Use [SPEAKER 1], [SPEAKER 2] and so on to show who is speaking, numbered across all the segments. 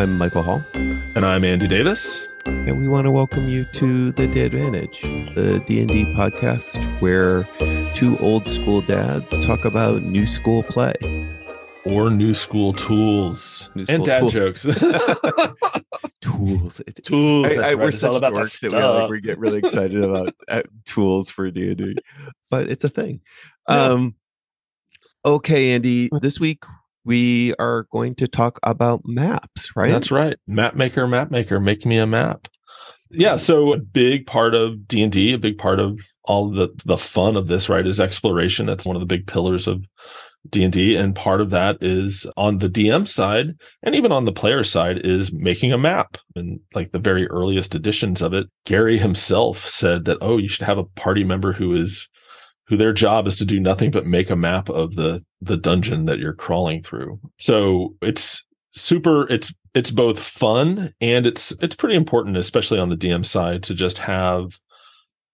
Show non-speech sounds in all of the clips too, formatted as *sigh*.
[SPEAKER 1] I'm Michael Hall.
[SPEAKER 2] And I'm Andy Davis.
[SPEAKER 1] And we want to welcome you to The Dadvantage, the D&D podcast where two old school dads talk about new school play.
[SPEAKER 2] Or new school tools.
[SPEAKER 1] New school
[SPEAKER 2] and dad
[SPEAKER 1] tools.
[SPEAKER 2] jokes. *laughs*
[SPEAKER 1] Tools. It's, *laughs*
[SPEAKER 2] tools.
[SPEAKER 1] I, I,
[SPEAKER 2] right.
[SPEAKER 1] we're
[SPEAKER 2] It's all about
[SPEAKER 1] dorks that we, like, we get really excited about uh, tools for D&D. But it's a thing.
[SPEAKER 2] Yeah.
[SPEAKER 1] Um, okay, Andy, this week we are going to talk about maps, right?
[SPEAKER 2] That's right. Map maker, map maker, make me a map. Yeah. So a big part of D and D, a big part of all the the fun of this, right, is exploration. That's one of the big pillars of D and D, and part of that is on the DM side, and even on the player side, is making a map. And like the very earliest editions of it, Gary himself said that, oh, you should have a party member who is who their job is to do nothing but make a map of the the dungeon that you're crawling through. So it's super it's it's both fun and it's it's pretty important especially on the DM side to just have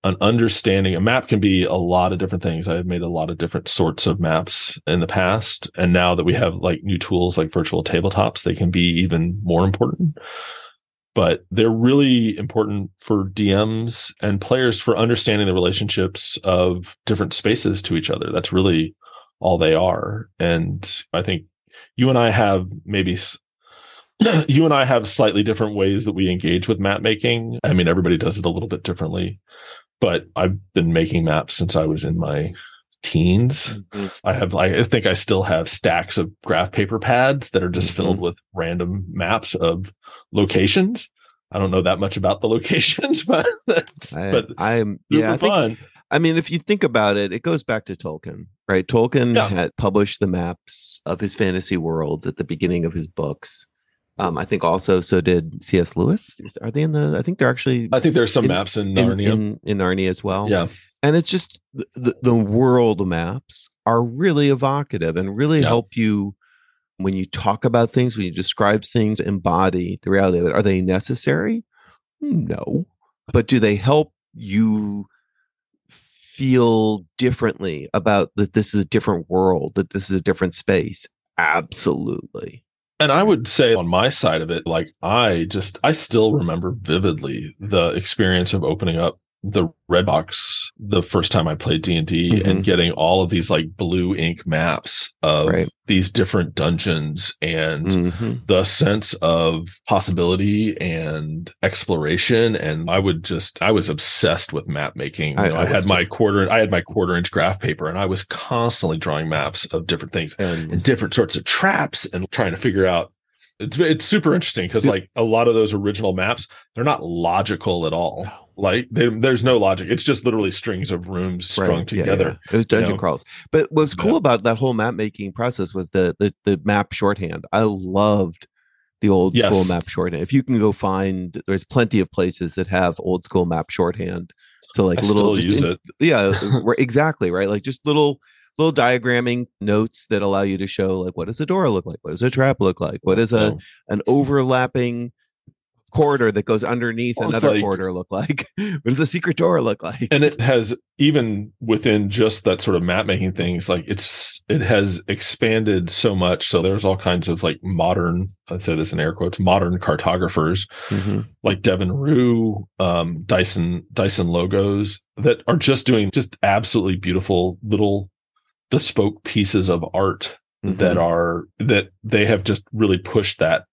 [SPEAKER 2] an understanding. A map can be a lot of different things. I've made a lot of different sorts of maps in the past. And now that we have like new tools like virtual tabletops they can be even more important but they're really important for DMs and players for understanding the relationships of different spaces to each other. That's really all they are. And I think you and I have maybe *clears throat* you and I have slightly different ways that we engage with map making. I mean, everybody does it a little bit differently, but I've been making maps since I was in my teens.
[SPEAKER 1] Mhm.
[SPEAKER 2] I have, I think I still have stacks of graph paper pads that are just
[SPEAKER 1] Mhm.
[SPEAKER 2] filled with random maps of locations. I don't know that much about the *laughs* locations, but that's,
[SPEAKER 1] I,
[SPEAKER 2] but
[SPEAKER 1] I'm yeah, I think
[SPEAKER 2] fun.
[SPEAKER 1] I mean, if you think about it, it goes back to Tolkien, right? Tolkien
[SPEAKER 2] Yeah.
[SPEAKER 1] had published the maps of his fantasy worlds at the beginning of his books. Um, I think also so did C.S. Lewis. Are they in the? I think they're actually
[SPEAKER 2] I think there's some
[SPEAKER 1] in-
[SPEAKER 2] maps in
[SPEAKER 1] in,
[SPEAKER 2] Narnia.
[SPEAKER 1] in, in Narnia as well.
[SPEAKER 2] yeah,
[SPEAKER 1] and it's just the, the, world maps are really evocative and really help you when you talk about things, when you describe things, embody the reality of it. Are they necessary? No, but do they help you feel differently about that this is a different world, that this is a different space? Absolutely.
[SPEAKER 2] and I would say on my side of it, like I just I still remember vividly the experience of opening up the red box the first time I played D and D
[SPEAKER 1] Mhm.
[SPEAKER 2] and getting all of these like blue ink maps of
[SPEAKER 1] Right.
[SPEAKER 2] these different dungeons and
[SPEAKER 1] Mhm.
[SPEAKER 2] the sense of possibility and exploration and i would just i was obsessed with map making You
[SPEAKER 1] I-
[SPEAKER 2] know,
[SPEAKER 1] I
[SPEAKER 2] I, had
[SPEAKER 1] too.
[SPEAKER 2] my quarter i had my quarter inch graph paper and i was constantly drawing maps of different things
[SPEAKER 1] And
[SPEAKER 2] and different sorts of traps and trying to figure out it's it's super interesting because like a lot of those original maps they're not logical at all like they, there's no logic it's just literally strings of rooms strung
[SPEAKER 1] Right, yeah,
[SPEAKER 2] together
[SPEAKER 1] yeah. It was dungeon
[SPEAKER 2] know?
[SPEAKER 1] crawls. But what's cool
[SPEAKER 2] Yeah.
[SPEAKER 1] about that whole map making process was the, the the map shorthand. I loved the old school map shorthand. If you can go find, there's plenty of places that have old school map shorthand. So like
[SPEAKER 2] i
[SPEAKER 1] little,
[SPEAKER 2] still
[SPEAKER 1] just
[SPEAKER 2] use
[SPEAKER 1] in-
[SPEAKER 2] it
[SPEAKER 1] yeah, *laughs* exactly right. Like just little little diagramming notes that allow you to show like what does a door look like, what does a trap look like, what does a an overlapping corridor that goes underneath
[SPEAKER 2] Well,
[SPEAKER 1] another
[SPEAKER 2] like-
[SPEAKER 1] corridor look like? *laughs* what does a secret door look like?
[SPEAKER 2] and it has even within just that sort of map making things like it's it has expanded so much so there's all kinds of like modern i say this in air quotes modern cartographers
[SPEAKER 1] Mhm.
[SPEAKER 2] like Deven Rue um dyson dyson logos that are just doing just absolutely beautiful little bespoke pieces of art that
[SPEAKER 1] Mhm.
[SPEAKER 2] are that they have just really pushed that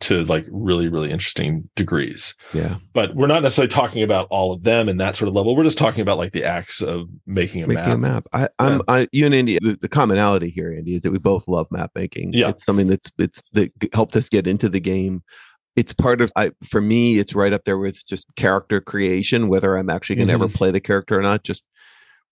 [SPEAKER 2] to like really really interesting degrees
[SPEAKER 1] yeah.
[SPEAKER 2] but we're not necessarily talking about all of them and that sort of level. We're just talking about like the acts of making a
[SPEAKER 1] making
[SPEAKER 2] map.
[SPEAKER 1] a map. I, I'm I you and Andy. The, the commonality here, Andy, is that we both love map making.
[SPEAKER 2] Yeah.
[SPEAKER 1] it's something that's it's that helped us get into the game. It's part of I for me. It's right up there with just character creation. Whether I'm actually going to ever play the character or not, just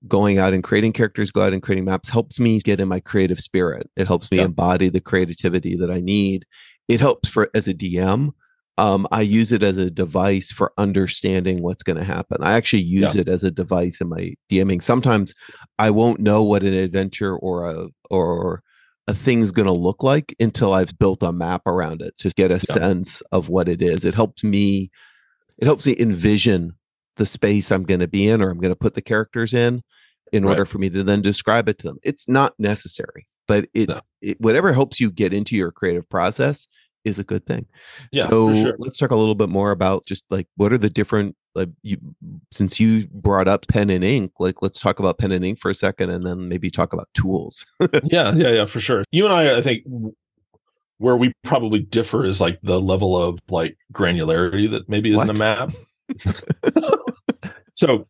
[SPEAKER 1] going out and creating characters, go out and creating maps helps me get in my creative spirit. It helps me
[SPEAKER 2] Yeah.
[SPEAKER 1] embody the creativity that I need. It helps for as a DM. Um, I use it as a device for understanding what's going to happen. I actually use it as a device in my DMing. Sometimes I won't know what an adventure or a or a thing's going to look like until I've built a map around it to get a
[SPEAKER 2] Yeah.
[SPEAKER 1] sense of what it is. It helps me it helps me envision the space I'm going to be in or I'm going to put the characters in in
[SPEAKER 2] Right.
[SPEAKER 1] order for me to then describe it to them. It's not necessary, but it,
[SPEAKER 2] No.
[SPEAKER 1] it whatever helps you get into your creative process is a good thing.
[SPEAKER 2] Yeah,
[SPEAKER 1] so
[SPEAKER 2] sure.
[SPEAKER 1] let's talk a little bit more about just like what are the different like you since you brought up pen and ink, like let's talk about pen and ink for a second and then maybe talk about tools. *laughs*
[SPEAKER 2] yeah, yeah, yeah, for sure. You and I, I think where we probably differ is like the level of like granularity that maybe is in
[SPEAKER 1] What?
[SPEAKER 2] a map. So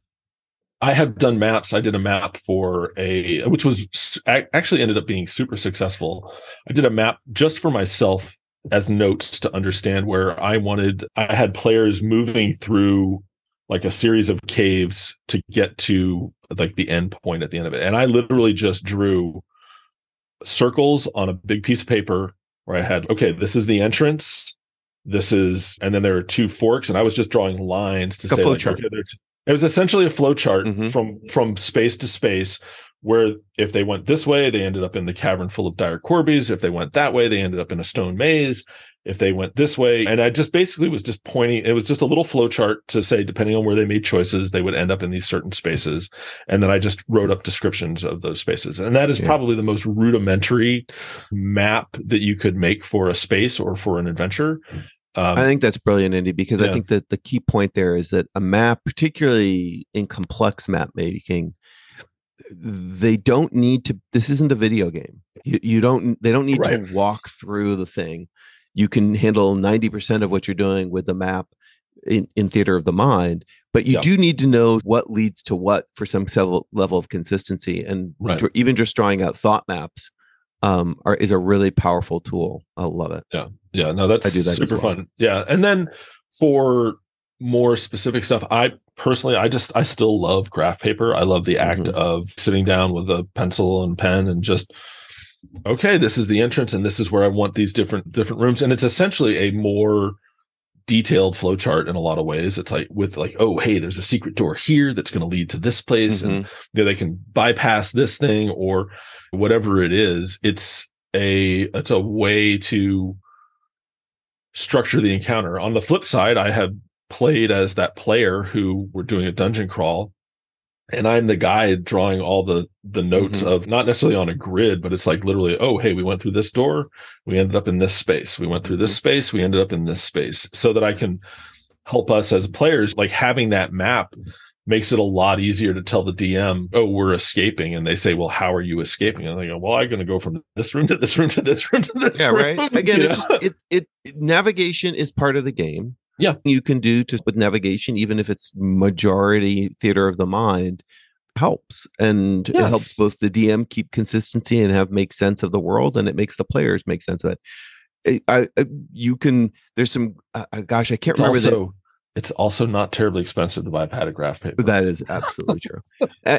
[SPEAKER 2] I have done maps. I did a map for a, which was actually ended up being super successful. I did a map just for myself as notes to understand where I wanted, I had players moving through like a series of caves to get to like the end point at the end of it. And I literally just drew circles on a big piece of paper where I had, okay, this is the entrance. This is, and then there are two forks, and I was just drawing lines to
[SPEAKER 1] a
[SPEAKER 2] say,
[SPEAKER 1] flow
[SPEAKER 2] like,
[SPEAKER 1] chart.
[SPEAKER 2] okay, it was essentially a flow chart
[SPEAKER 1] Mhm.
[SPEAKER 2] from from space to space, where if they went this way, they ended up in the cavern full of dire corbies. If they went that way, they ended up in a stone maze. If they went this way, and I just basically was just pointing. It was just a little flow chart to say, depending on where they made choices, they would end up in these certain spaces. And then I just wrote up descriptions of those spaces. And that is
[SPEAKER 1] Yeah.
[SPEAKER 2] probably the most rudimentary map that you could make for a space or for an adventure. Um,
[SPEAKER 1] I think that's brilliant, Andy, because I think that the key point there is that a map, particularly in complex map making, they don't need to. This isn't a video game. You, you don't. They don't need
[SPEAKER 2] Right.
[SPEAKER 1] to walk through the thing. You can handle ninety percent of what you're doing with the map in, in theater of the mind, but you
[SPEAKER 2] Yeah.
[SPEAKER 1] do need to know what leads to what for some level of consistency. And
[SPEAKER 2] Right.
[SPEAKER 1] even just drawing out thought maps um, are is a really powerful tool. I love it.
[SPEAKER 2] Yeah, yeah no, that's
[SPEAKER 1] I do that
[SPEAKER 2] super
[SPEAKER 1] well.
[SPEAKER 2] fun. Yeah. And then for more specific stuff, I personally I just I still love graph paper. I love the act
[SPEAKER 1] Mhm.
[SPEAKER 2] of sitting down with a pencil and pen and just okay, this is the entrance and this is where I want these different different rooms. And it's essentially a more detailed flow chart in a lot of ways. It's like with like, oh hey, there's a secret door here that's going to lead to this place and
[SPEAKER 1] Mhm.
[SPEAKER 2] that they can bypass this thing or whatever it is it's a it's a way to structure the encounter on the flip side i have played as that player who were doing a dungeon crawl and i'm the guy drawing all the the notes
[SPEAKER 1] Mhm.
[SPEAKER 2] of not necessarily on a grid but it's like literally oh hey we went through this door we ended up in this space we went through this
[SPEAKER 1] Mhm.
[SPEAKER 2] space we ended up in this space so that i can help us as players like having that map makes it a lot easier to tell the DM, oh, we're escaping. And they say, well, how are you escaping? And they go, well, I'm going to go from this room to this room to this room to this
[SPEAKER 1] yeah
[SPEAKER 2] room.
[SPEAKER 1] right again *laughs* it just it, it navigation is part of the game
[SPEAKER 2] Yeah.
[SPEAKER 1] you can do to with navigation even if it's majority theater of the mind helps and
[SPEAKER 2] Yeah.
[SPEAKER 1] it helps both the dm keep consistency and have make sense of the world and it makes the players make sense of it I, I I- you can there's some uh, uh, gosh i can't
[SPEAKER 2] it's
[SPEAKER 1] remember the,
[SPEAKER 2] also, it's also not terribly expensive to buy a pad of graph paper.
[SPEAKER 1] That is absolutely true.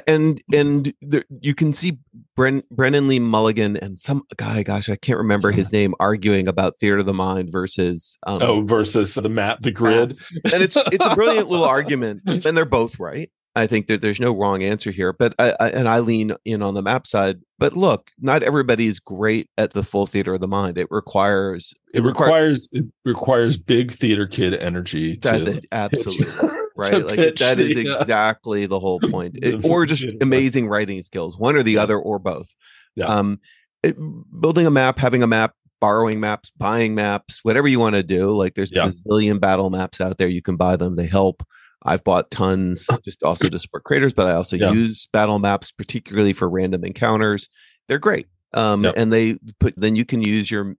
[SPEAKER 1] And and there, you can see Bren, Brennan Lee Mulligan and some guy, gosh, I can't remember his *laughs* name, arguing about theater of the mind versus um,
[SPEAKER 2] oh, versus the map, the grid.
[SPEAKER 1] and it's it's a brilliant little argument, and they're both right. I think that there's no wrong answer here, but I, I and I lean in on the map side. But look, not everybody is great at the full theater of the mind. It requires
[SPEAKER 2] It requires it requires big theater kid energy
[SPEAKER 1] that,
[SPEAKER 2] to *laughs*
[SPEAKER 1] absolutely *laughs*
[SPEAKER 2] to
[SPEAKER 1] right. Like
[SPEAKER 2] pitch
[SPEAKER 1] that is exactly the whole point, *laughs* It- or just amazing writing skills, one or the
[SPEAKER 2] Yeah.
[SPEAKER 1] other, or both.
[SPEAKER 2] Yeah.
[SPEAKER 1] Um, it- building a map, having a map, borrowing maps, buying maps, whatever you want to do. Like there's
[SPEAKER 2] Yeah.
[SPEAKER 1] a zillion battle maps out there. You can buy them. They help. I've bought tons just also to support creators, but I also
[SPEAKER 2] Yeah.
[SPEAKER 1] use battle maps, particularly for random encounters. They're great. Um,
[SPEAKER 2] Yep.
[SPEAKER 1] and they put then you can use your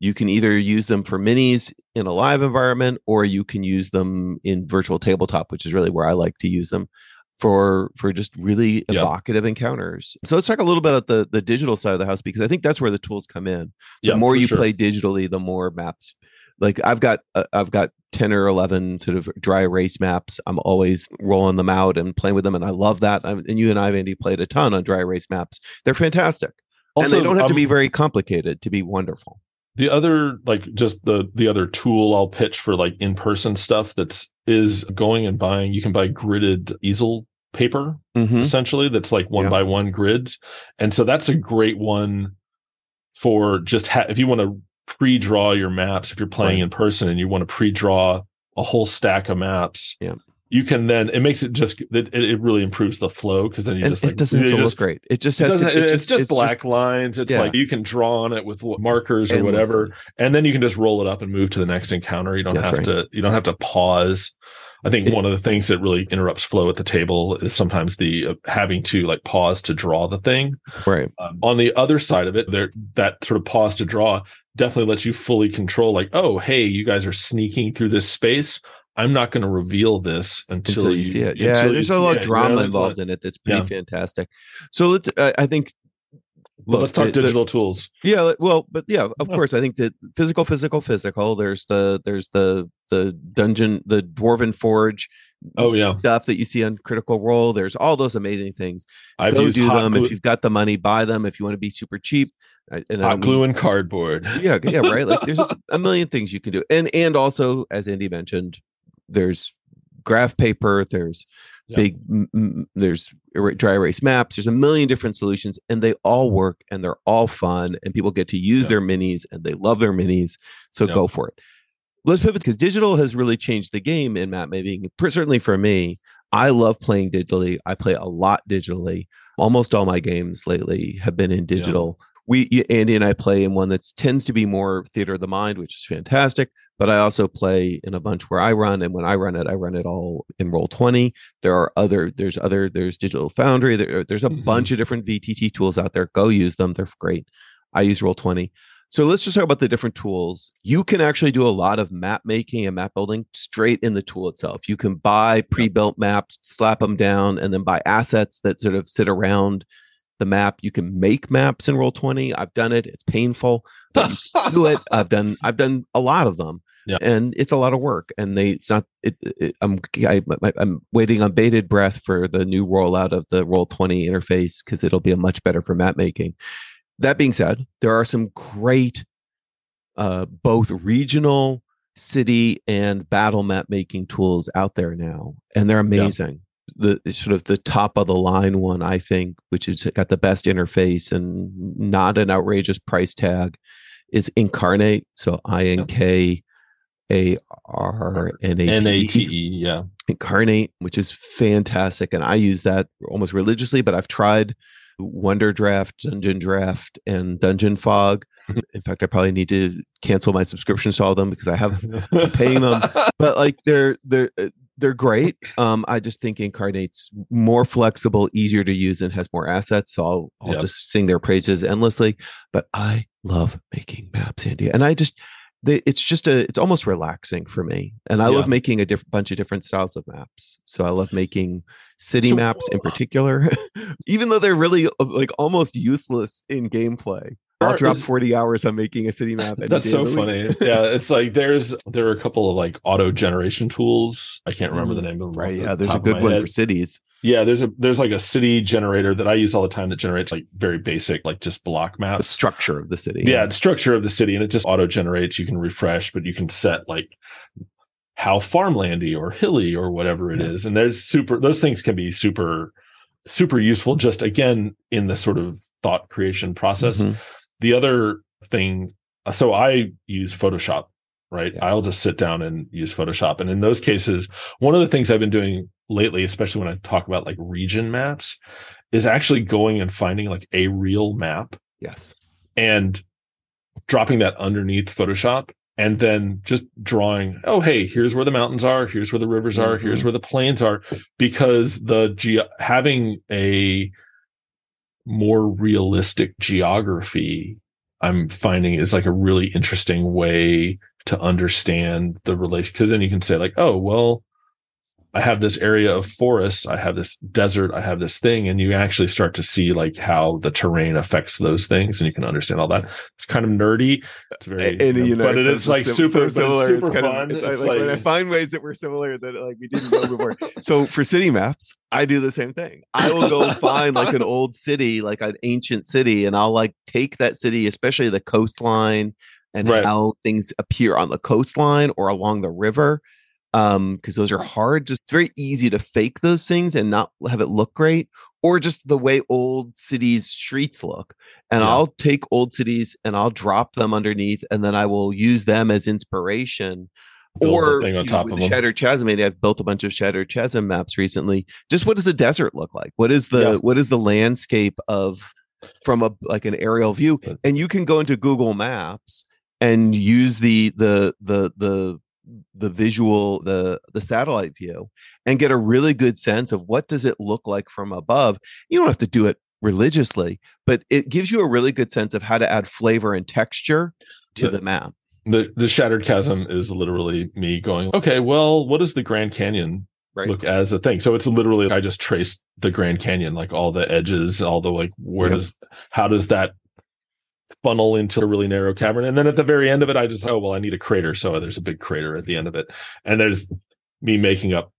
[SPEAKER 1] you can either use them for minis in a live environment or you can use them in virtual tabletop, which is really where I like to use them for for just really
[SPEAKER 2] Yep.
[SPEAKER 1] evocative encounters. So let's talk a little bit about the the digital side of the house because I think that's where the tools come in. The
[SPEAKER 2] Yeah,
[SPEAKER 1] more you
[SPEAKER 2] sure.
[SPEAKER 1] play digitally, the more maps. Like I've got uh, I've got 10 or 11 sort of dry erase maps. I'm always rolling them out and playing with them and I love that. i and you and I Andy played a ton on dry erase maps. They're fantastic. and they don't have to
[SPEAKER 2] um,
[SPEAKER 1] be very complicated to be wonderful.
[SPEAKER 2] the other like just the the other tool i'll pitch for like in-person stuff that's is going and buying you can buy gridded easel paper
[SPEAKER 1] Mhm.
[SPEAKER 2] essentially that's like one
[SPEAKER 1] Yeah.
[SPEAKER 2] by one grids and so that's a great one for just ha- if you want to pre-draw your maps if you're playing
[SPEAKER 1] Right.
[SPEAKER 2] in person and you want to pre-draw a whole stack of maps
[SPEAKER 1] Yeah.
[SPEAKER 2] you can then it makes it just it, it really improves the flow because then you
[SPEAKER 1] and
[SPEAKER 2] just
[SPEAKER 1] it
[SPEAKER 2] like,
[SPEAKER 1] doesn't have to
[SPEAKER 2] just,
[SPEAKER 1] look great. It just has
[SPEAKER 2] doesn't,
[SPEAKER 1] to.
[SPEAKER 2] it's, just black lines. It's
[SPEAKER 1] yeah.
[SPEAKER 2] like you can draw on it with markers or whatever, and then you can just roll it up and move to the next encounter. You don't
[SPEAKER 1] That's
[SPEAKER 2] have
[SPEAKER 1] right.
[SPEAKER 2] to. You don't have to pause. I think
[SPEAKER 1] It-
[SPEAKER 2] one of the things that really interrupts flow at the table is sometimes the uh, having to like pause to draw the thing.
[SPEAKER 1] right.
[SPEAKER 2] Um, on the other side of it, there that sort of pause to draw definitely lets you fully control. Like, oh, hey, you guys are sneaking through this space. I'm not going to reveal this until,
[SPEAKER 1] until you see it. Yeah, there's a lot of
[SPEAKER 2] you
[SPEAKER 1] drama? Involved in it. That's pretty
[SPEAKER 2] Yeah.
[SPEAKER 1] fantastic. So let's. I I think.
[SPEAKER 2] But let's talk
[SPEAKER 1] the- the-
[SPEAKER 2] digital tools.
[SPEAKER 1] yeah, well, but yeah, of course. I think that physical, physical, physical. There's the there's the the dungeon, the dwarven forge
[SPEAKER 2] Oh yeah,
[SPEAKER 1] stuff that you see on Critical Role. There's all those amazing things.
[SPEAKER 2] I've
[SPEAKER 1] Go do them
[SPEAKER 2] glue,
[SPEAKER 1] if you've got the money. Buy them if you want to be super cheap. I- And
[SPEAKER 2] hot
[SPEAKER 1] mean-
[SPEAKER 2] glue and cardboard.
[SPEAKER 1] yeah yeah right like there's *laughs* a million things you can do and and also as andy mentioned there's graph paper there's
[SPEAKER 2] Yeah.
[SPEAKER 1] big m- there's er- dry erase maps there's a million different solutions and they all work and they're all fun and people get to use
[SPEAKER 2] Yeah.
[SPEAKER 1] their minis and they love their minis so
[SPEAKER 2] Yeah.
[SPEAKER 1] go for it let's pivot because digital has really changed the game in map making certainly for me i love playing digitally i play a lot digitally almost all my games lately have been in digital we andy and i play in one that tends to be more theater of the mind which is fantastic but i also play in a bunch where i run and when i run it i run it all in roll 20 there are other there's other there's digital foundry there, there's a
[SPEAKER 2] Mhm.
[SPEAKER 1] bunch of different vtt tools out there go use them they're great i use roll 20 so let's just talk about the different tools. You can actually do a lot of map making and map building straight in the tool itself. You can buy pre-built maps, slap them down, and then buy assets that sort of sit around the map. You can make maps in Roll20. I've done it. It's painful, but you do it. I've done I've done a lot of them.
[SPEAKER 2] Yeah.
[SPEAKER 1] And it's a lot of work, and they it's not. It, it, I'm I, I'm waiting on bated breath for the new rollout of the Roll Twenty interface because it'll be a much better for map making. That being said, there are some great, uh, both regional, city, and battle map making tools out there now, and they're amazing. The sort of the top of the line one, I think, which has got the best interface and not an outrageous price tag, is Inkarnate. So I N K A R N A
[SPEAKER 2] N A
[SPEAKER 1] T E.
[SPEAKER 2] Yeah.
[SPEAKER 1] inkarnate which is fantastic and i use that almost religiously but i've tried wonder draft dungeon draft and dungeon fog *laughs* in fact i probably need to cancel my subscriptions to all of them because i have paying them. *laughs* but like they're they're they're great um i just think inkarnate's more flexible easier to use and has more assets so i'll, I'll
[SPEAKER 2] Yeah.
[SPEAKER 1] just sing their praises endlessly but i love making maps andy and i just they, it's just a it's almost relaxing for me and i
[SPEAKER 2] Yeah.
[SPEAKER 1] love making a different bunch of different styles of maps so i love making city
[SPEAKER 2] So-
[SPEAKER 1] maps in particular *laughs* even though they're really uh, like almost useless in gameplay i'll drop
[SPEAKER 2] is-
[SPEAKER 1] 40 hours on making a city map
[SPEAKER 2] That's so
[SPEAKER 1] of the week.
[SPEAKER 2] funny. yeah, it's like there's there are a couple of like auto generation tools. I can't remember the name of them.
[SPEAKER 1] right
[SPEAKER 2] the
[SPEAKER 1] yeah there's a good one
[SPEAKER 2] head.
[SPEAKER 1] for cities
[SPEAKER 2] Yeah, there's a there's like a city generator that I use all the time that generates like very basic, like just block
[SPEAKER 1] the structure of the city
[SPEAKER 2] Yeah, the structure of the city, and it just auto generates. You can refresh, but you can set like how farmlandy or hilly or whatever it
[SPEAKER 1] Yeah.
[SPEAKER 2] is. And there's super those things can be super super useful. Just again in the sort of thought creation process.
[SPEAKER 1] Mhm.
[SPEAKER 2] The other thing, so I use Photoshop, right?
[SPEAKER 1] Yeah.
[SPEAKER 2] I'll just sit down and use Photoshop. And in those cases, one of the things I've been doing lately, especially when I talk about like region maps, is actually going and finding like a real map
[SPEAKER 1] yes
[SPEAKER 2] and dropping that underneath Photoshop and then just drawing, oh, hey, here's where the mountains are, here's where the rivers are,
[SPEAKER 1] Mhm.
[SPEAKER 2] here's where the plains are, because the ge- having a more realistic geography, I'm finding is like a really interesting way to understand the relation. Because then you can say, like, oh, well, I have this area of forest, I have this desert, I have this thing, and you actually start to see like how the terrain affects those things, and you can understand all that. It's kind of nerdy. It's very,
[SPEAKER 1] and you know,
[SPEAKER 2] but
[SPEAKER 1] so it's
[SPEAKER 2] like super,
[SPEAKER 1] so
[SPEAKER 2] it's super
[SPEAKER 1] kind
[SPEAKER 2] fun.
[SPEAKER 1] Of, it's,
[SPEAKER 2] It's
[SPEAKER 1] like, when I find ways that we're similar that like we didn't know before. *laughs* so for city maps, I do the same thing. I will go find like an old city, like an ancient city, and I'll like take that city, especially the coastline and
[SPEAKER 2] Right.
[SPEAKER 1] how things appear on the coastline or along the river. Um, because those are hard. Just very easy to fake those things and not have it look great, or just the way old cities' streets look and
[SPEAKER 2] Yeah.
[SPEAKER 1] I'll take old cities and I'll drop them underneath, and then I will use them as inspiration or thing on top of the Shattered Chasm. I mean, I've built a bunch of Shattered Chasm maps recently. Just what does the desert look like? What is the yeah. what is the landscape of from a like an aerial view? And you can go into Google Maps and use the the the the the visual the the satellite view and get a really good sense of what does it look like from above you don't have to do it religiously but it gives you a really good sense of how to add flavor and texture to the, the map
[SPEAKER 2] the the shattered chasm is literally me going okay well what does the grand canyon right. look as a thing so it's literally i just traced the grand canyon like all the edges all the like where yep. does how does that funnel into a really narrow cavern. And then at the very end of it, I just, oh, well, I need a crater. So there's a big crater at the end of it. And there's me making up.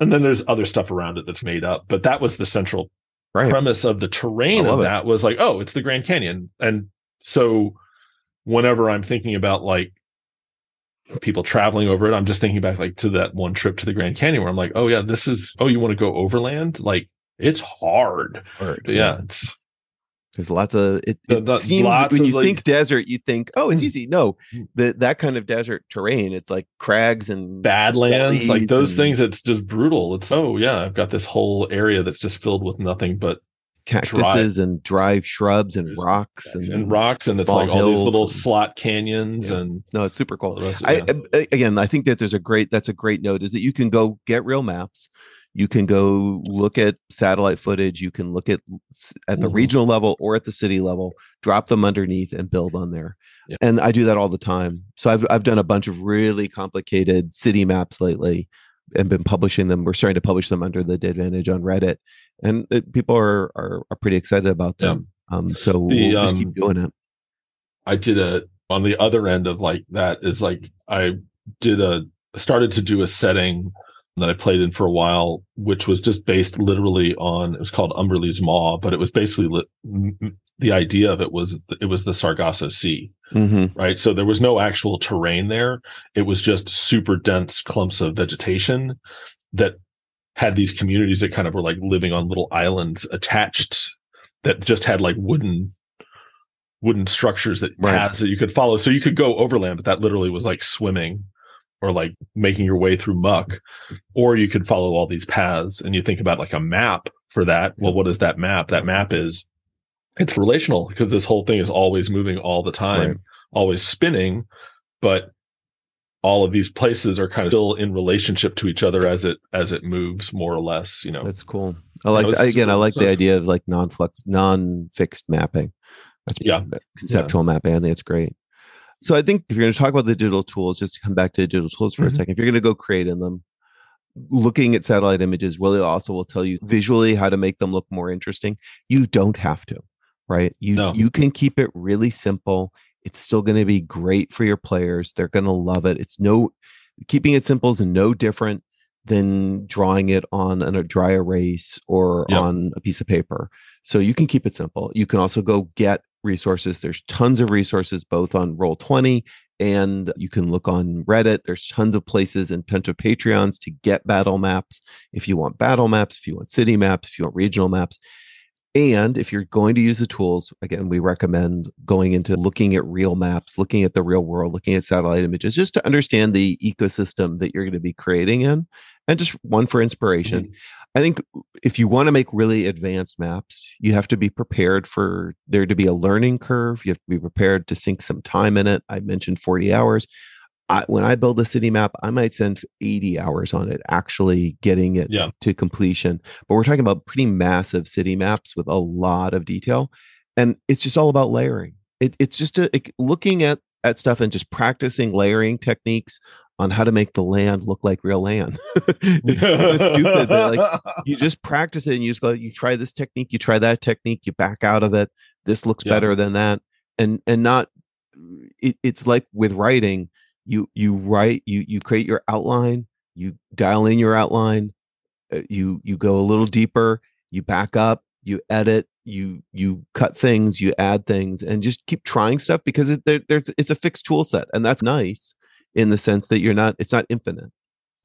[SPEAKER 2] And then there's other stuff around it that's made up. But that was the central right. premise of the terrain of that it. was like, oh, it's the Grand Canyon. And so whenever I'm thinking about like people traveling over it, I'm just thinking back like to that one trip to the Grand Canyon where I'm like, oh yeah, this is oh, you want to go overland? Like it's hard. hard yeah, yeah, it's
[SPEAKER 1] there's lots of it, it the, the, seems when you like, think desert, you think, oh, it's hmm. easy. No, hmm. the, that kind of desert terrain, it's like crags and
[SPEAKER 2] badlands, like those and, things. It's just brutal. It's oh yeah, I've got this whole area that's just filled with nothing but
[SPEAKER 1] cactuses dry. and dry shrubs and rocks and,
[SPEAKER 2] and rocks, and it's like all these little and, slot canyons. Yeah. And
[SPEAKER 1] no, it's super cool. Of, yeah. I, again, I think that there's a great that's a great note is that you can go get real maps you can go look at satellite footage you can look at at the mm-hmm. regional level or at the city level drop them underneath and build on there. And i do that all the time. So I've, I've done a bunch of really complicated city maps lately and been publishing them. We're starting to publish them under the advantage on reddit and it, people are, are, are pretty excited about them. Yeah. um so the, we'll just um, keep doing it.
[SPEAKER 2] I did a on the other end of like that is like i did a started to do a setting that I played in for a while, which was just based literally on it was called Umberlee's Maw, but it was basically li- the idea of it was it was the Sargasso Sea, mm-hmm. right? So there was no actual terrain there; it was just super dense clumps of vegetation that had these communities that kind of were like living on little islands attached that just had like wooden wooden structures that right. paths that you could follow. So you could go overland, but that literally was like swimming or like making your way through muck or you could follow all these paths and you think about like a map for that. Well what is that map? That map is it's relational because this whole thing is always moving all the time right. always spinning but all of these places are kind of still in relationship to each other as it as it moves more or less you know?
[SPEAKER 1] That's cool. I like you know, again i like the idea of like non-flex non-fixed mapping. That's yeah. conceptual yeah. mapping. I think it's great so I think if you're going to talk about the digital tools, just to come back to digital tools for mm-hmm. a second, if you're going to go create in them, looking at satellite images really also will tell you visually how to make them look more interesting. You don't have to, right? You no. you can keep it really simple. It's still going to be great for your players. They're going to love it. It's no keeping it simple is no different than drawing it on a dry erase or yep. on a piece of paper. So you can keep it simple. You can also go get resources. There's tons of resources both on Roll20 and you can look on Reddit. There's tons of places and tons of Patreons to get battle maps. If you want battle maps, if you want city maps, if you want regional maps. And if you're going to use the tools, again, we recommend going into looking at real maps, looking at the real world, looking at satellite images, just to understand the ecosystem that you're going to be creating in, and just one for inspiration. Mm-hmm. I think if you want to make really advanced maps, you have to be prepared for there to be a learning curve. You have to be prepared to sink some time in it. I mentioned 40 hours. I, when I build a city map, I might spend 80 hours on it, actually getting it yeah. to completion. But we're talking about pretty massive city maps with a lot of detail. And it's just all about layering. It, it's just a, it, looking at, at stuff and just practicing layering techniques on how to make the land look like real land. *laughs* it's kind of stupid. like *laughs* you just practice it and you just go, you try this technique, you try that technique, you back out of it. This looks yeah. better than that. And and not it, it's like with writing, you you write, you you create your outline, you dial in your outline, uh, you you go a little deeper, you back up, you edit, you you cut things, you add things, and just keep trying stuff because it, there, there's it's a fixed tool set, and that's nice in the sense that you're not it's not infinite.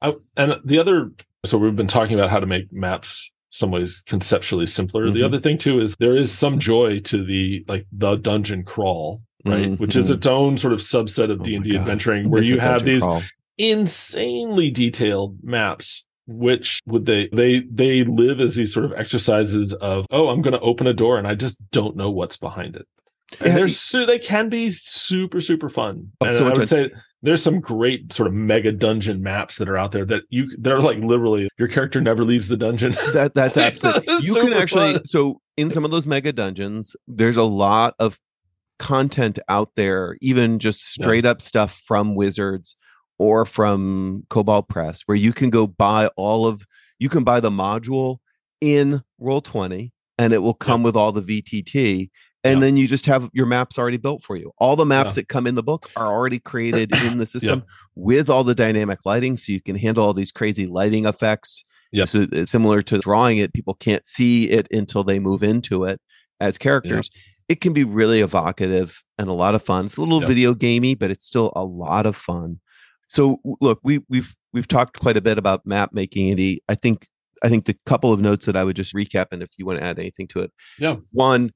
[SPEAKER 2] I, and the other so we've been talking about how to make maps some ways conceptually simpler. Mm-hmm. the other thing too is there is some joy to the like the dungeon crawl right? Mm-hmm. which is its own sort of subset of oh d&d adventuring where you have these crawl. insanely detailed maps which would they they they live as these sort of exercises of oh i'm going to open a door and i just don't know what's behind it. And yeah, they're su- they can be super super fun. Oh, and so i would say there's some great sort of mega dungeon maps that are out there that you they're like literally your character never leaves the dungeon *laughs*
[SPEAKER 1] that that's *laughs* absolutely you can actually fun. so in some of those mega dungeons there's a lot of content out there even just straight yeah. up stuff from wizards or from Kobold Press, where you can go buy all of you can buy the module in Roll20 and it will come yeah. with all the VTT. And yeah. then you just have your maps already built for you. All the maps yeah. that come in the book are already created in the *clears throat* system with all the dynamic lighting. So you can handle all these crazy lighting effects.
[SPEAKER 2] Yeah.
[SPEAKER 1] So it's similar to drawing it, people can't see it until they move into it as characters. It can be really evocative and a lot of fun. It's a little video gamey, but it's still a lot of fun. So look, we we've we've talked quite a bit about map making, Andy. I think I think the couple of notes that I would just recap, and if you want to add anything to it,
[SPEAKER 2] yeah.
[SPEAKER 1] One,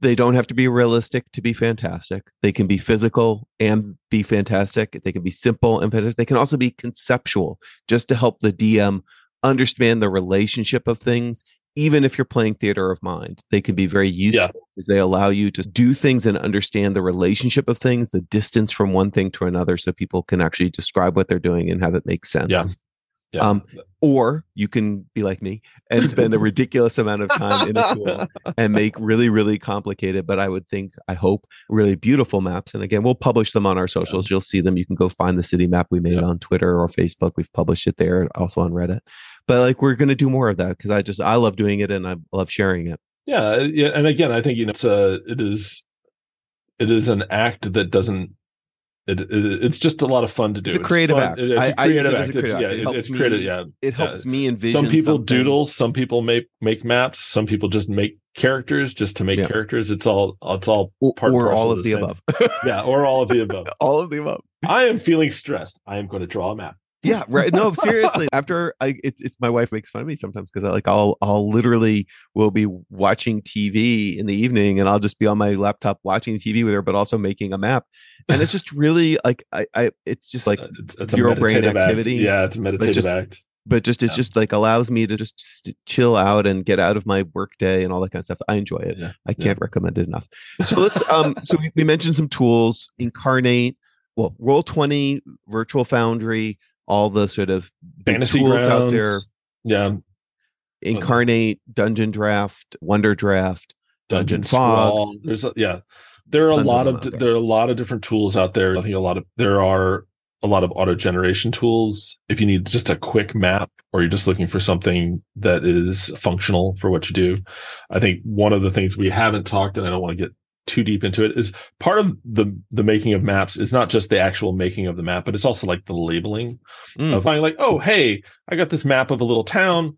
[SPEAKER 1] they don't have to be realistic to be fantastic. They can be physical and be fantastic. They can be simple and fantastic. They can also be conceptual, just to help the DM understand the relationship of things even if you're playing theater of mind, they can be very useful yeah. because they allow you to do things and understand the relationship of things, the distance from one thing to another, so people can actually describe what they're doing and have it make sense.
[SPEAKER 2] Yeah.
[SPEAKER 1] Yeah. Um, or you can be like me and spend a *laughs* ridiculous amount of time in a tool and make really, really complicated, but I would think, I hope, really beautiful maps. And again, we'll publish them on our socials. Yeah. You'll see them. You can go find the city map we made yeah. on Twitter or Facebook. We've published it there, also on Reddit. But like, we're going to do more of that because I just, I love doing it and I love sharing it.
[SPEAKER 2] Yeah, yeah, and again, I think you know it's a, it is, it is an act that doesn't it, it, it's just a lot of fun to do.
[SPEAKER 1] It's a creative
[SPEAKER 2] it's
[SPEAKER 1] act.
[SPEAKER 2] It's a creative act. It's, yeah, it it's creative. Yeah,
[SPEAKER 1] it helps
[SPEAKER 2] yeah.
[SPEAKER 1] me envision.
[SPEAKER 2] Some people
[SPEAKER 1] something.
[SPEAKER 2] doodle. Some people make make maps. Some people just make characters just to make yeah. characters. It's all it's all
[SPEAKER 1] part or all of the, the above.
[SPEAKER 2] yeah, or all of the *laughs* above.
[SPEAKER 1] all of the above.
[SPEAKER 2] I am feeling stressed. I am going to draw a map
[SPEAKER 1] yeah *laughs* right no seriously after i it, it's my wife makes fun of me sometimes because i like i'll i'll literally will be watching tv in the evening and i'll just be on my laptop watching tv with her but also making a map and it's just really like i i it's just like it's, it's zero brain activity
[SPEAKER 2] act. yeah it's a meditative
[SPEAKER 1] just,
[SPEAKER 2] act
[SPEAKER 1] but just it's yeah. just like allows me to just chill out and get out of my work day and all that kind of stuff i enjoy it yeah. i can't yeah. recommend it enough so let's um so we, we mentioned some tools inkarnate well roll 20 virtual foundry all the sort of
[SPEAKER 2] fantasy tools grounds. out there. Yeah.
[SPEAKER 1] Inkarnate, Dungeon Draft, Wonder Draft,
[SPEAKER 2] Dungeon, Dungeon Fog. There's a, yeah. There are Tons a lot of, of there are a lot of different tools out there. I think a lot of there are a lot of auto generation tools. If you need just a quick map or you're just looking for something that is functional for what you do, I think one of the things we haven't talked, and I don't want to get too deep into it is part of the the making of maps is not just the actual making of the map but it's also like the labeling mm. of finding like oh hey i got this map of a little town.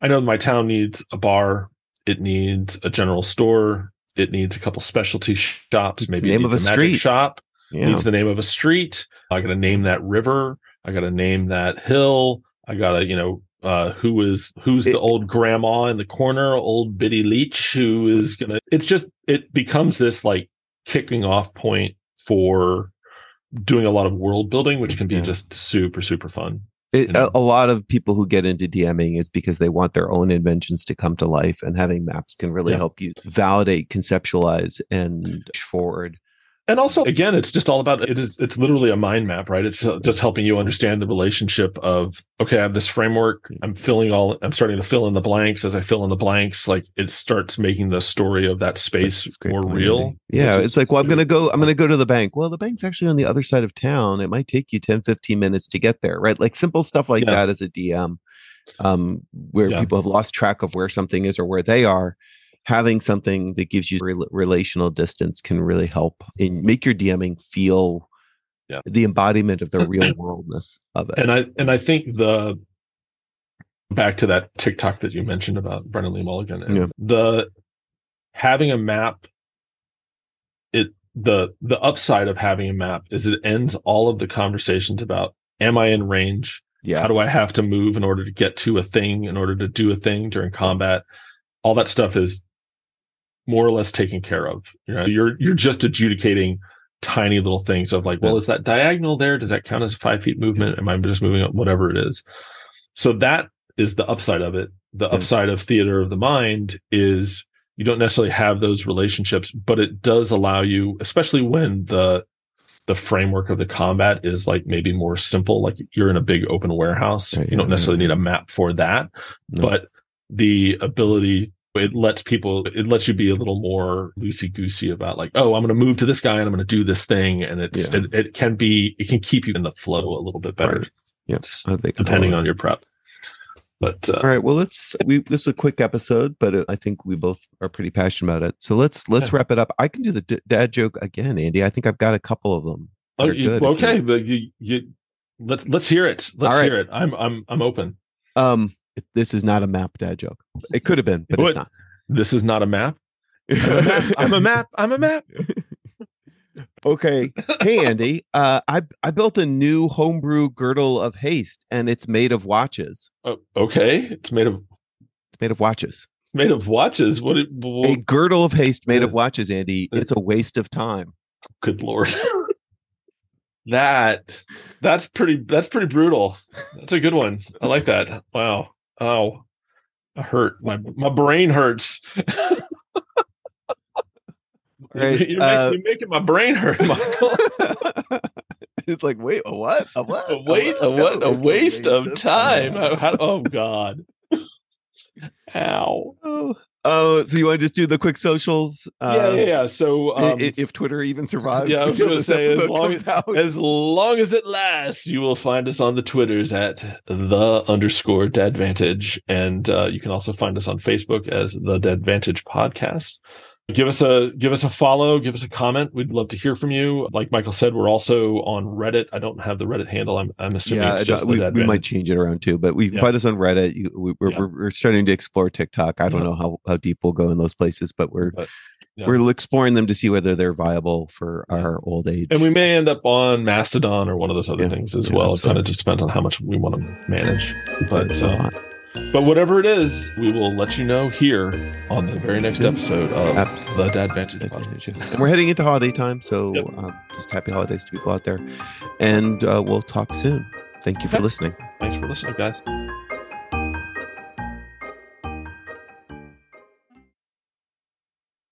[SPEAKER 2] I know my town needs a bar. It needs a general store. It needs a couple specialty shops. Maybe
[SPEAKER 1] name of a, a street.
[SPEAKER 2] shop. Yeah. needs the name of a street. I gotta name that river. I gotta name that hill. I gotta you know uh, who is who's it, the old grandma in the corner, old Biddy Leach, who is gonna. It's just it becomes this like kicking off point for doing a lot of world building, which can be yeah. just super super fun.
[SPEAKER 1] It, you know? a, a, lot of people who get into DMing is because they want their own inventions to come to life, and having maps can really yeah. help you validate, conceptualize, and mm. push forward
[SPEAKER 2] and also again it's just all about it is it's literally a mind map right? It's uh, just helping you understand the relationship of okay i have this framework i'm filling all i'm starting to fill in the blanks. As i fill in the blanks like it starts making the story of that space more real.
[SPEAKER 1] Yeah it's like well i'm gonna go i'm gonna go to the bank. Well the bank's actually on the other side of town. It might take you 10 15 minutes to get there right? Like simple stuff like yeah. that as a dm um where yeah. people have lost track of where something is or where they are having something that gives you re- relational distance can really help and make your DMing feel yeah. the embodiment of the *clears throat* real worldness of it.
[SPEAKER 2] And I and I think the back to that TikTok that you mentioned about Brennan Lee Mulligan and yeah. the having a map it the the upside of having a map is it ends all of the conversations about am I in range?
[SPEAKER 1] Yes.
[SPEAKER 2] How do I have to move in order to get to a thing, in order to do a thing during combat? All that stuff is more or less taken care of. You know, you're you're just adjudicating tiny little things of like, well, is that diagonal there? Does that count as five feet movement? Am I just moving up? Whatever it is. So that is the upside of it. The upside of theater of the mind is you don't necessarily have those relationships, but it does allow you, especially when the the framework of the combat is like maybe more simple. Like you're in a big open warehouse. You don't necessarily
[SPEAKER 1] yeah.
[SPEAKER 2] need a map for that,
[SPEAKER 1] No.
[SPEAKER 2] but the ability it lets people it lets you be a little more loosey goosey about like oh i'm going to move to this guy and i'm going to do this thing and it's
[SPEAKER 1] Yeah.
[SPEAKER 2] it, it can be it can keep you in the flow a little bit better
[SPEAKER 1] Right. I think
[SPEAKER 2] depending on your prep but uh,
[SPEAKER 1] All right. Well, let's. We this is a quick episode, but I think we both are pretty passionate about it. So let's let's
[SPEAKER 2] Yeah.
[SPEAKER 1] wrap it up. I can do the d- dad joke again, Andy. I think I've got a couple of them.
[SPEAKER 2] oh, you- okay
[SPEAKER 1] you-
[SPEAKER 2] you, you let's let's hear it let's
[SPEAKER 1] right.
[SPEAKER 2] hear it i'm i'm i'm open
[SPEAKER 1] Um, this is not a map dad joke. It could have been, but
[SPEAKER 2] What?
[SPEAKER 1] it's not.
[SPEAKER 2] this is not a map i'm a map i'm a map i'm a map *laughs*
[SPEAKER 1] okay. Hey, Andy. Uh, I I built a new homebrew girdle of haste, and it's made of watches.
[SPEAKER 2] oh, okay it's made of
[SPEAKER 1] It's made of watches.
[SPEAKER 2] it's made of watches what, it,
[SPEAKER 1] A girdle of haste made of
[SPEAKER 2] Uh,
[SPEAKER 1] watches, Andy.
[SPEAKER 2] uh,
[SPEAKER 1] It's a waste of time.
[SPEAKER 2] good lord *laughs* that that's pretty that's pretty brutal that's a good one i like that wow oh i hurt. My my brain hurts. *laughs*
[SPEAKER 1] Right,
[SPEAKER 2] you're,
[SPEAKER 1] uh,
[SPEAKER 2] making, you're making my brain hurt *laughs* michael.
[SPEAKER 1] It's like, wait, a what? A *laughs* what?
[SPEAKER 2] a wait a what? A
[SPEAKER 1] It's
[SPEAKER 2] waste of time. Oh, how- oh god. Ow.
[SPEAKER 1] Oh, oh, so you want to just do the quick socials?
[SPEAKER 2] yeah
[SPEAKER 1] Uh,
[SPEAKER 2] yeah yeah so um,
[SPEAKER 1] i- if Twitter even survives,
[SPEAKER 2] yeah, I was gonna say, as long
[SPEAKER 1] out.
[SPEAKER 2] as long as it lasts, you will find us on the Twitters at the underscore Dadvantage, and uh, you can also find us on Facebook as the Dadvantage Podcast. Give us a give us a follow, give us a comment. We'd love to hear from you. Like Michael said, we're also on Reddit. I don't have the Reddit handle. I'm I'm assuming
[SPEAKER 1] yeah,
[SPEAKER 2] it's just
[SPEAKER 1] we, we might change it around too, but we can
[SPEAKER 2] Yeah.
[SPEAKER 1] find us on Reddit. You, we, we're,
[SPEAKER 2] Yeah.
[SPEAKER 1] we're, we're starting to explore TikTok. I don't
[SPEAKER 2] Yeah.
[SPEAKER 1] know how, how deep we'll go in those places, but we're
[SPEAKER 2] But,
[SPEAKER 1] we're exploring them to see whether they're viable for our old age.
[SPEAKER 2] And we may end up on Mastodon or one of those other things as well. It kind of just depends on how much we want to manage. But uh, uh,
[SPEAKER 1] It's a lot.
[SPEAKER 2] But whatever it is, we will let you know here on the very next episode of
[SPEAKER 1] Absolutely.
[SPEAKER 2] the Dadvantage podcast.
[SPEAKER 1] And we're heading into holiday time, so
[SPEAKER 2] Yep.
[SPEAKER 1] um, just happy holidays to people out there, and uh, we'll talk soon. Thank you for listening.
[SPEAKER 2] Thanks for listening, guys.